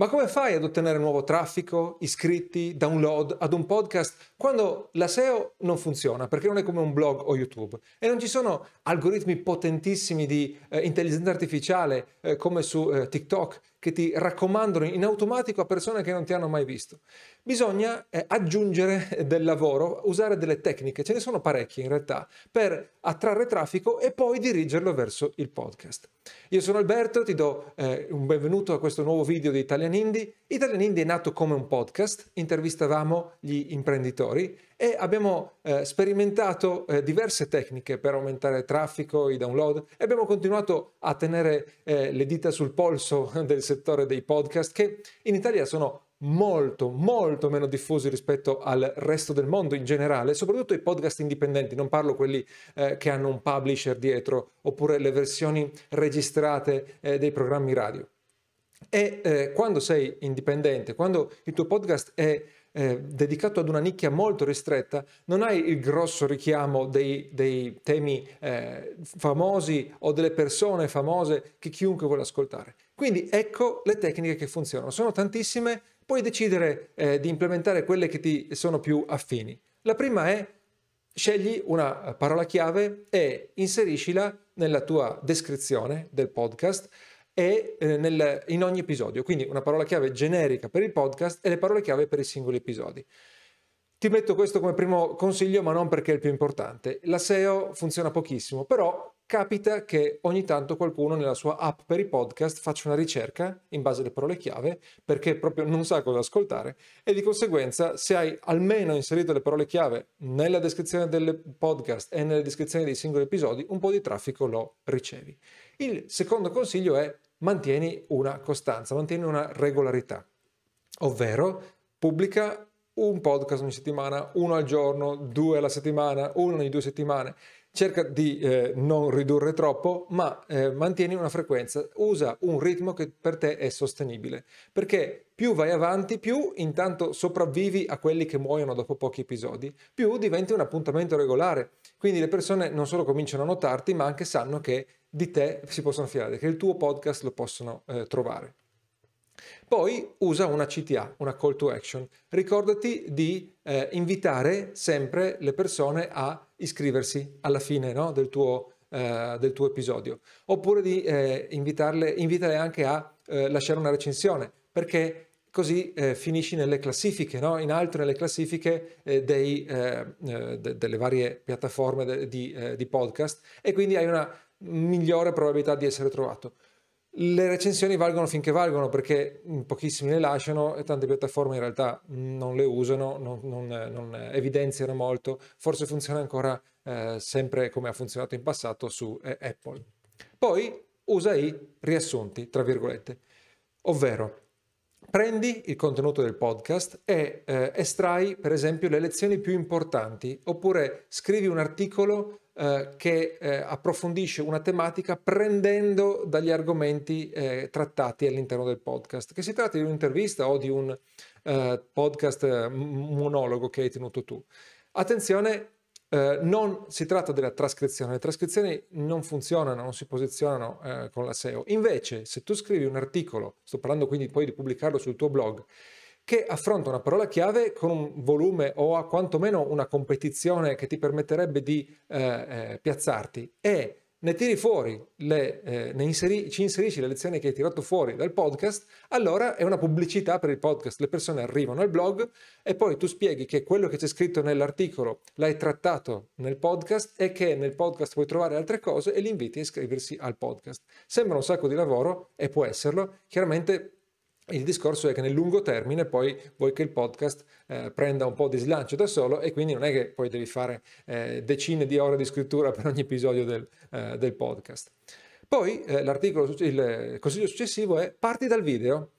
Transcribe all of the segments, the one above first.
Ma come fai ad ottenere nuovo traffico, iscritti, download ad un podcast quando la SEO non funziona? Perché non è come un blog o YouTube e non ci sono algoritmi potentissimi di eh, intelligenza artificiale eh, come su eh, TikTok che ti raccomandano in automatico a persone che non ti hanno mai visto. Bisogna eh, aggiungere del lavoro, usare delle tecniche, ce ne sono parecchie in realtà, per attrarre traffico e poi dirigerlo verso il podcast. Io sono Alberto, ti do eh, un benvenuto a questo nuovo video di Italian Indie. Italian Indie è nato come un podcast, intervistavamo gli imprenditori e abbiamo eh, sperimentato eh, diverse tecniche per aumentare il traffico, i download e abbiamo continuato a tenere eh, le dita sul polso del settore dei podcast che in Italia sono molto, molto meno diffusi rispetto al resto del mondo in generale, soprattutto i podcast indipendenti, non parlo quelli eh, che hanno un publisher dietro oppure le versioni registrate eh, dei programmi radio. E eh, quando sei indipendente, quando il tuo podcast è eh, dedicato ad una nicchia molto ristretta, non hai il grosso richiamo dei, dei temi eh, famosi o delle persone famose che chiunque vuole ascoltare. Quindi ecco le tecniche che funzionano. Sono tantissime, puoi decidere eh, di implementare quelle che ti sono più affini. La prima è scegli una parola chiave e inseriscila nella tua descrizione del podcast e eh, nel, in ogni episodio. Quindi una parola chiave generica per il podcast e le parole chiave per i singoli episodi. Ti metto questo come primo consiglio, ma non perché è il più importante. La SEO funziona pochissimo, però capita che ogni tanto qualcuno nella sua app per i podcast faccia una ricerca in base alle parole chiave perché proprio non sa cosa ascoltare e di conseguenza se hai almeno inserito le parole chiave nella descrizione del podcast e nelle descrizioni dei singoli episodi, un po' di traffico lo ricevi. Il secondo consiglio è mantieni una costanza, mantieni una regolarità, ovvero pubblica un podcast ogni settimana, uno al giorno, due alla settimana, uno ogni due settimane. Cerca di eh, non ridurre troppo, ma eh, mantieni una frequenza, usa un ritmo che per te è sostenibile, perché più vai avanti, più intanto sopravvivi a quelli che muoiono dopo pochi episodi, più diventi un appuntamento regolare. Quindi le persone non solo cominciano a notarti, ma anche sanno che di te si possono fidare, che il tuo podcast lo possono eh, trovare. Poi usa una CTA, una call to action. Ricordati di eh, invitare sempre le persone a iscriversi alla fine no, del, tuo, eh, del, tuo, episodio, oppure di eh, invitarle, invitare anche a eh, lasciare una recensione, perché così eh, finisci nelle classifiche, no? in alto nelle classifiche eh, dei, de, delle varie piattaforme de, di, di podcast e quindi hai una migliore probabilità di essere trovato. Le recensioni valgono finché valgono perché pochissimi le lasciano e tante piattaforme in realtà non le usano, non, non, non evidenziano molto, forse funziona ancora eh, sempre come ha funzionato in passato su eh, Apple. Poi usa i riassunti, tra virgolette, ovvero prendi il contenuto del podcast e eh, estrai per esempio le lezioni più importanti oppure scrivi un articolo eh, che eh, approfondisce una tematica prendendo dagli argomenti eh, trattati all'interno del podcast, che si tratti di un'intervista o di un eh, podcast eh, monologo che hai tenuto tu. Attenzione, non si tratta della trascrizione, le trascrizioni non funzionano, non si posizionano con la SEO. Invece, se tu scrivi un articolo, sto parlando quindi poi di pubblicarlo sul tuo blog, che affronta una parola chiave con un volume o a quantomeno una competizione che ti permetterebbe di eh, eh, piazzarti e ne tiri fuori, le, eh, ne inseri, ci inserisci le lezioni che hai tirato fuori dal podcast, allora è una pubblicità per il podcast. Le persone arrivano al blog e poi tu spieghi che quello che c'è scritto nell'articolo l'hai trattato nel podcast e che nel podcast puoi trovare altre cose e li inviti a iscriversi al podcast. Sembra un sacco di lavoro e può esserlo. Chiaramente il discorso è che nel lungo termine poi vuoi che il podcast eh, prenda un po' di slancio da solo e quindi non è che poi devi fare eh, decine di ore di scrittura per ogni episodio del, eh, del podcast. Poi eh, l'articolo, il consiglio successivo è parti dal video.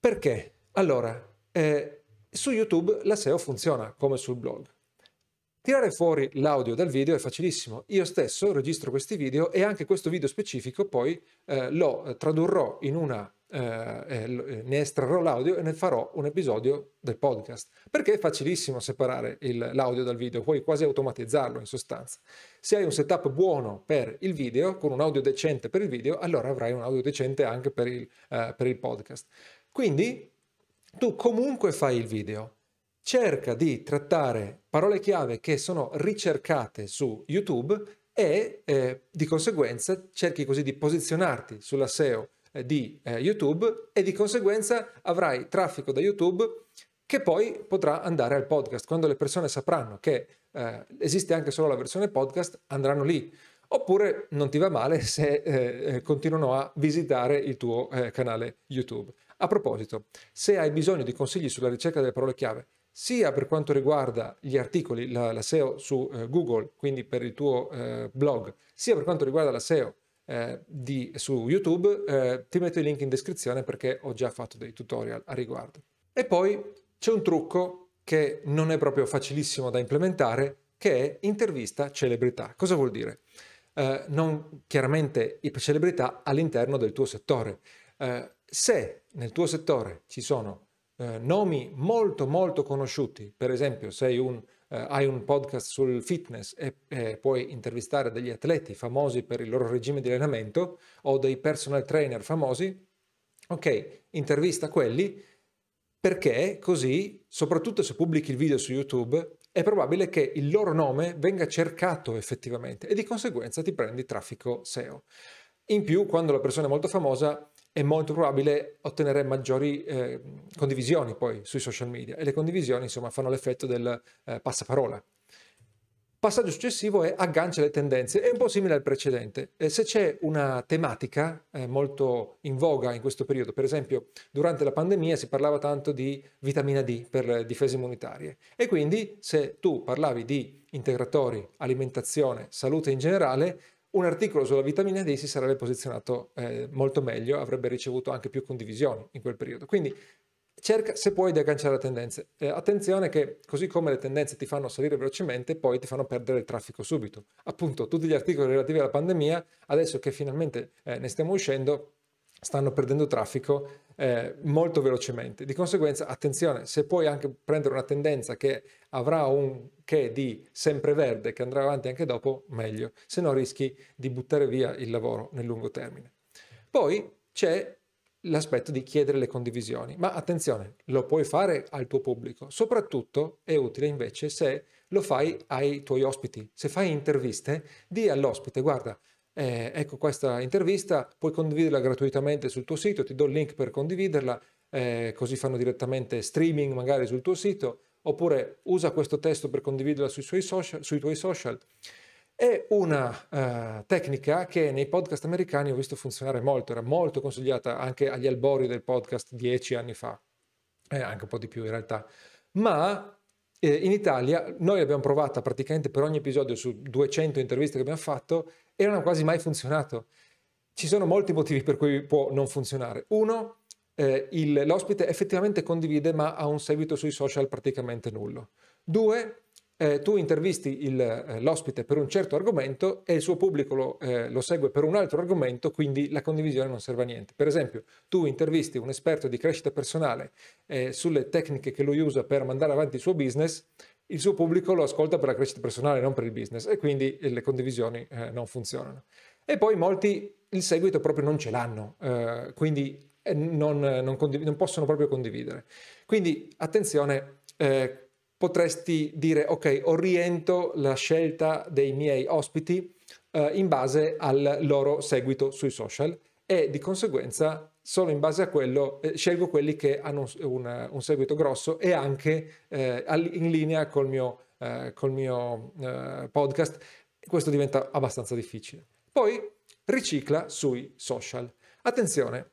Perché? Allora, eh, su YouTube la SEO funziona come sul blog. Tirare fuori l'audio dal video è facilissimo. Io stesso registro questi video e anche questo video specifico poi eh, lo tradurrò in una eh, eh, ne estrarrò l'audio e ne farò un episodio del podcast. Perché è facilissimo separare il, l'audio dal video, puoi quasi automatizzarlo in sostanza. Se hai un setup buono per il video, con un audio decente per il video, allora avrai un audio decente anche per il, eh, per il podcast. Quindi tu comunque fai il video, cerca di trattare parole chiave che sono ricercate su YouTube e eh, di conseguenza cerchi così di posizionarti sulla SEO di eh, YouTube e di conseguenza avrai traffico da YouTube che poi potrà andare al podcast. Quando le persone sapranno che eh, esiste anche solo la versione podcast, andranno lì. Oppure non ti va male se eh, eh, continuano a visitare il tuo eh, canale YouTube. A proposito, se hai bisogno di consigli sulla ricerca delle parole chiave, sia per quanto riguarda gli articoli, la, la SEO su eh, Google, quindi per il tuo eh, blog, sia per quanto riguarda la SEO eh, di, su YouTube, eh, ti metto il link in descrizione perché ho già fatto dei tutorial a riguardo. E poi c'è un trucco che non è proprio facilissimo da implementare, che è intervista celebrità. Cosa vuol dire? Eh, non chiaramente celebrità all'interno del tuo settore. Eh, se nel tuo settore ci sono eh, nomi molto molto conosciuti, per esempio sei un, eh, hai un podcast sul fitness e eh, puoi intervistare degli atleti famosi per il loro regime di allenamento o dei personal trainer famosi, ok, intervista quelli perché così, soprattutto se pubblichi il video su YouTube, è probabile che il loro nome venga cercato effettivamente e di conseguenza ti prendi traffico SEO. In più, quando la persona è molto famosa, è molto probabile ottenere maggiori eh, condivisioni poi sui social media e le condivisioni insomma fanno l'effetto del eh, passaparola. Passaggio successivo è aggancia le tendenze, è un po' simile al precedente. Eh, se c'è una tematica eh, molto in voga in questo periodo, per esempio durante la pandemia si parlava tanto di vitamina D per le difese immunitarie e quindi se tu parlavi di integratori, alimentazione, salute in generale, un articolo sulla vitamina D si sarebbe posizionato eh, molto meglio, avrebbe ricevuto anche più condivisioni in quel periodo. Quindi cerca se puoi di agganciare tendenze. Eh, attenzione che così come le tendenze ti fanno salire velocemente, poi ti fanno perdere il traffico subito. Appunto, tutti gli articoli relativi alla pandemia, adesso che finalmente eh, ne stiamo uscendo, stanno perdendo traffico eh, molto velocemente. Di conseguenza, attenzione, se puoi anche prendere una tendenza che avrà un che di sempreverde che andrà avanti anche dopo, meglio, se no rischi di buttare via il lavoro nel lungo termine. Poi c'è l'aspetto di chiedere le condivisioni, ma attenzione, lo puoi fare al tuo pubblico, soprattutto è utile invece se lo fai ai tuoi ospiti. Se fai interviste, di all'ospite, guarda, eh, ecco questa intervista, puoi condividerla gratuitamente sul tuo sito, ti do il link per condividerla, eh, così fanno direttamente streaming magari sul tuo sito, oppure usa questo testo per condividerla sui, social, sui tuoi social. È una uh, tecnica che nei podcast americani ho visto funzionare molto, era molto consigliata anche agli albori del podcast dieci anni fa, e anche un po' di più in realtà. Ma eh, in Italia noi l'abbiamo provata praticamente per ogni episodio su 200 interviste che abbiamo fatto e non ha quasi mai funzionato. Ci sono molti motivi per cui può non funzionare. Uno, eh, il, l'ospite effettivamente condivide ma ha un seguito sui social praticamente nullo. Due, eh, tu intervisti il, eh, l'ospite per un certo argomento e il suo pubblico lo, eh, lo, segue per un altro argomento, quindi la condivisione non serve a niente. Per esempio, tu intervisti un esperto di crescita personale eh, sulle tecniche che lui usa per mandare avanti il suo business, il suo pubblico lo ascolta per la crescita personale, non per il business, e quindi le condivisioni eh, non funzionano. E poi molti il seguito proprio non ce l'hanno, eh, quindi eh, non, non, condiv- non, possono proprio condividere. Quindi attenzione, eh, potresti dire ok, oriento la scelta dei miei ospiti eh, in base al loro seguito sui social e di conseguenza solo in base a quello eh, scelgo quelli che hanno un, un, seguito grosso e anche eh, in linea col mio, eh, col mio eh, podcast. Questo diventa abbastanza difficile. Poi ricicla sui social. Attenzione,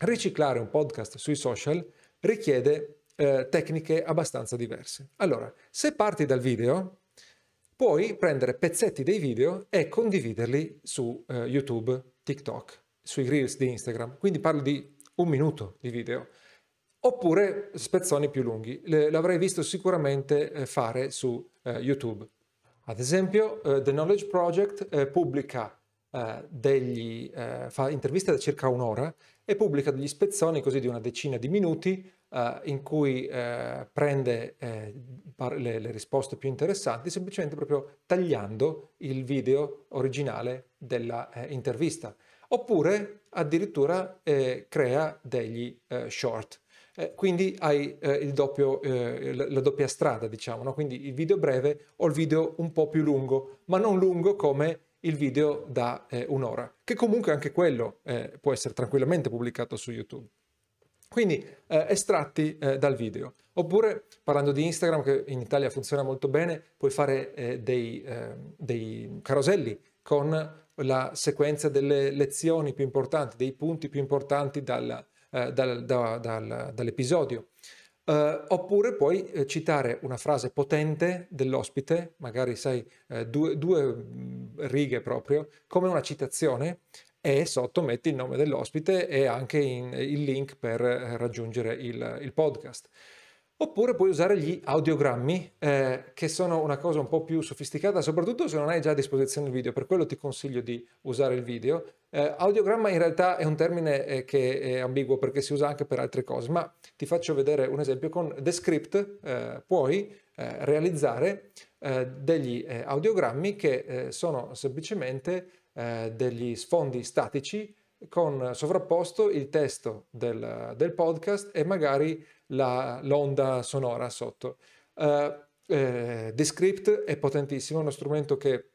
riciclare un podcast sui social richiede eh, tecniche abbastanza diverse. Allora, se parti dal video, puoi prendere pezzetti dei video e condividerli su eh, YouTube, TikTok, sui Reels di Instagram. Quindi parlo di un minuto di video. Oppure spezzoni più lunghi. L'avrei visto sicuramente eh, fare su eh, YouTube. Ad esempio, eh, The Knowledge Project pubblica degli, fa interviste da circa un'ora e pubblica degli spezzoni così di una decina di minuti in cui prende le, risposte più interessanti semplicemente proprio tagliando il video originale dell'intervista. Oppure addirittura eh, crea degli eh, short. Eh, quindi hai eh, doppio, eh, la doppia strada, diciamo, no? quindi il video breve o il video un po' più lungo, ma non lungo come il video da un'ora, che comunque anche quello può essere tranquillamente pubblicato su YouTube. Quindi estratti dal video. Oppure, parlando di Instagram, che in Italia funziona molto bene, puoi fare dei, eh, dei, caroselli con la sequenza delle lezioni più importanti, dei punti più importanti dal, dal, da, dal, dall'episodio. Uh, oppure puoi eh, citare una frase potente dell'ospite, magari sai eh, due, due, mm, righe proprio, come una citazione e sotto metti il nome dell'ospite e anche in, il link per eh, raggiungere il, il podcast. Oppure puoi usare gli audiogrammi, eh, che sono una cosa un po' più sofisticata, soprattutto se non hai già a disposizione il video, per quello ti consiglio di usare il video. Eh, audiogramma in realtà è un termine eh, che è ambiguo perché si usa anche per altre cose, ma ti faccio vedere un esempio con Descript, eh, puoi eh, realizzare eh, degli audiogrammi che sono semplicemente degli sfondi statici con sovrapposto il testo del, del podcast e magari la, l'onda sonora sotto. Uh, eh, Descript è potentissimo, è uno strumento che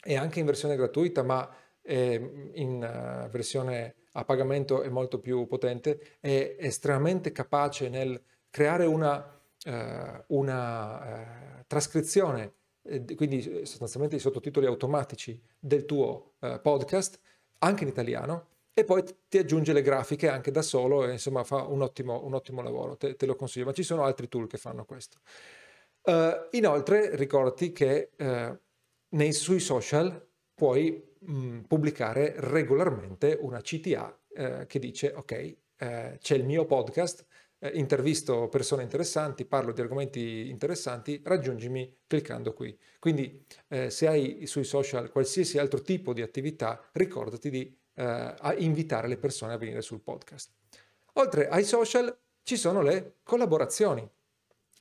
è anche in versione gratuita, ma in uh, versione a pagamento è molto più potente, è estremamente capace nel creare una, uh, una trascrizione, eh, quindi sostanzialmente i sottotitoli automatici del tuo podcast, anche in italiano, e poi ti aggiunge le grafiche anche da solo e insomma fa un ottimo, un ottimo lavoro, te, te, lo consiglio, ma ci sono altri tool che fanno questo. Uh, inoltre ricordati che uh, nei, sui social puoi mh, pubblicare regolarmente una CTA uh, che dice ok, c'è il mio podcast, intervisto persone interessanti, parlo di argomenti interessanti, raggiungimi cliccando qui. Quindi se hai sui social qualsiasi altro tipo di attività, ricordati di eh, invitare le persone a venire sul podcast. Oltre ai social ci sono le collaborazioni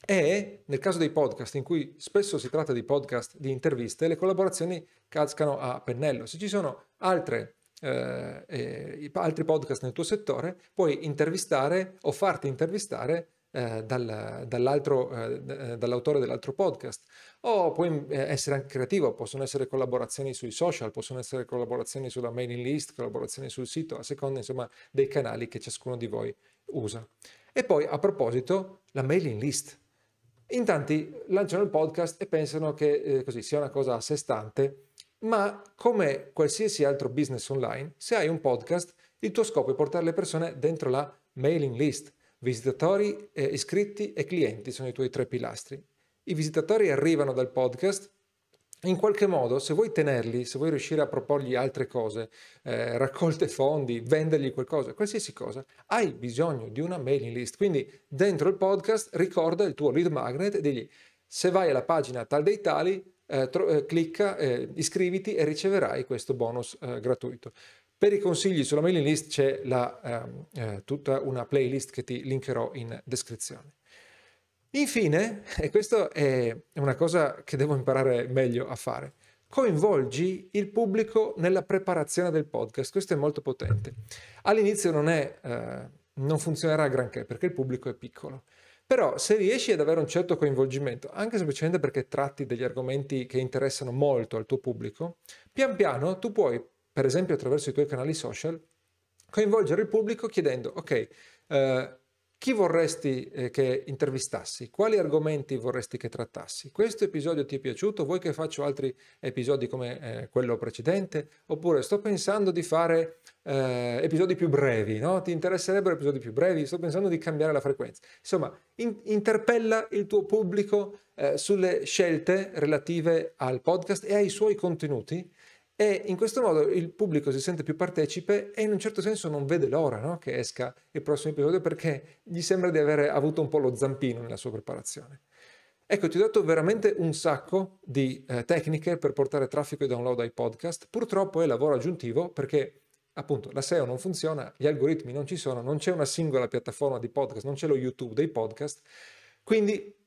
e nel caso dei podcast in cui spesso si tratta di podcast di interviste, le collaborazioni cascano a pennello. Se ci sono altre eh, eh, altri podcast nel tuo settore, puoi intervistare o farti intervistare eh, dal, eh, dall'autore dell'altro podcast. O puoi eh, essere anche creativo, possono essere collaborazioni sui social, possono essere collaborazioni sulla mailing list, collaborazioni sul sito, a seconda insomma dei canali che ciascuno di voi usa. E poi a proposito, la mailing list. In tanti lanciano il podcast e pensano che così sia una cosa a sé stante, ma come qualsiasi altro business online, se hai un podcast, il tuo scopo è portare le persone dentro la mailing list Visitatori, eh, iscritti e clienti sono i tuoi tre pilastri. I visitatori arrivano dal podcast. In qualche modo, se vuoi tenerli, se vuoi riuscire a proporgli altre cose, eh, raccolte fondi, vendergli qualcosa, qualsiasi cosa, hai bisogno di una mailing list. Quindi dentro il podcast ricorda il tuo lead magnet e digli se vai alla pagina tal dei tali, eh, tro- eh, clicca, eh, iscriviti e riceverai questo bonus eh, gratuito. Per i consigli sulla mailing list c'è la, ehm, eh, tutta una playlist che ti linkerò in descrizione. Infine, e questa è una cosa che devo imparare meglio a fare, coinvolgi il pubblico nella preparazione del podcast. Questo è molto potente. All'inizio non, è, eh, non funzionerà granché perché il pubblico è piccolo. Però se riesci ad avere un certo coinvolgimento, anche semplicemente perché tratti degli argomenti che interessano molto al tuo pubblico, pian piano tu puoi per esempio attraverso i tuoi canali social, coinvolgere il pubblico chiedendo, ok, eh, chi vorresti eh, che intervistassi? Quali argomenti vorresti che trattassi? Questo episodio ti è piaciuto? Vuoi che faccia altri episodi come eh, quello precedente? Oppure sto pensando di fare eh, episodi più brevi, no? Ti interesserebbero episodi più brevi? Sto pensando di cambiare la frequenza. Insomma, in- interpella il tuo pubblico eh, sulle scelte relative al podcast e ai suoi contenuti e in questo modo il pubblico si sente più partecipe e in un certo senso non vede l'ora no? che esca il prossimo episodio perché gli sembra di aver avuto un po' lo zampino nella sua preparazione. Ecco, ti ho dato veramente un sacco di eh, tecniche per portare traffico e download ai podcast. Purtroppo è lavoro aggiuntivo perché appunto la SEO non funziona, gli algoritmi non ci sono, non c'è una singola piattaforma di podcast, non c'è lo YouTube dei podcast, quindi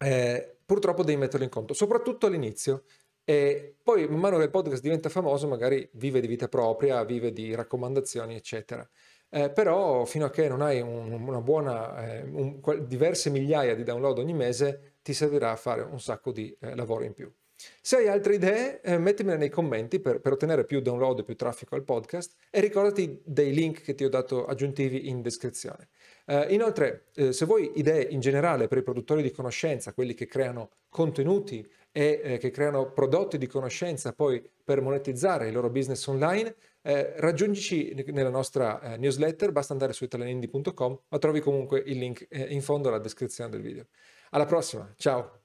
eh, purtroppo devi metterlo in conto, soprattutto all'inizio. E poi man mano che il podcast diventa famoso magari vive di vita propria, vive di raccomandazioni, eccetera. Eh, però fino a che non hai un, una buona, eh, un, diverse migliaia di download ogni mese, ti servirà a fare un sacco di eh, lavoro in più. Se hai altre idee, eh, mettimele nei commenti per, per, ottenere più download e più traffico al podcast e ricordati dei link che ti ho dato aggiuntivi in descrizione. Eh, inoltre, eh, se vuoi idee in generale per i produttori di conoscenza, quelli che creano contenuti e eh, che creano prodotti di conoscenza poi per monetizzare il loro business online, eh, raggiungici nella nostra eh, newsletter, basta andare su italianindi.com, ma trovi comunque il link in fondo alla descrizione del video. Alla prossima, ciao!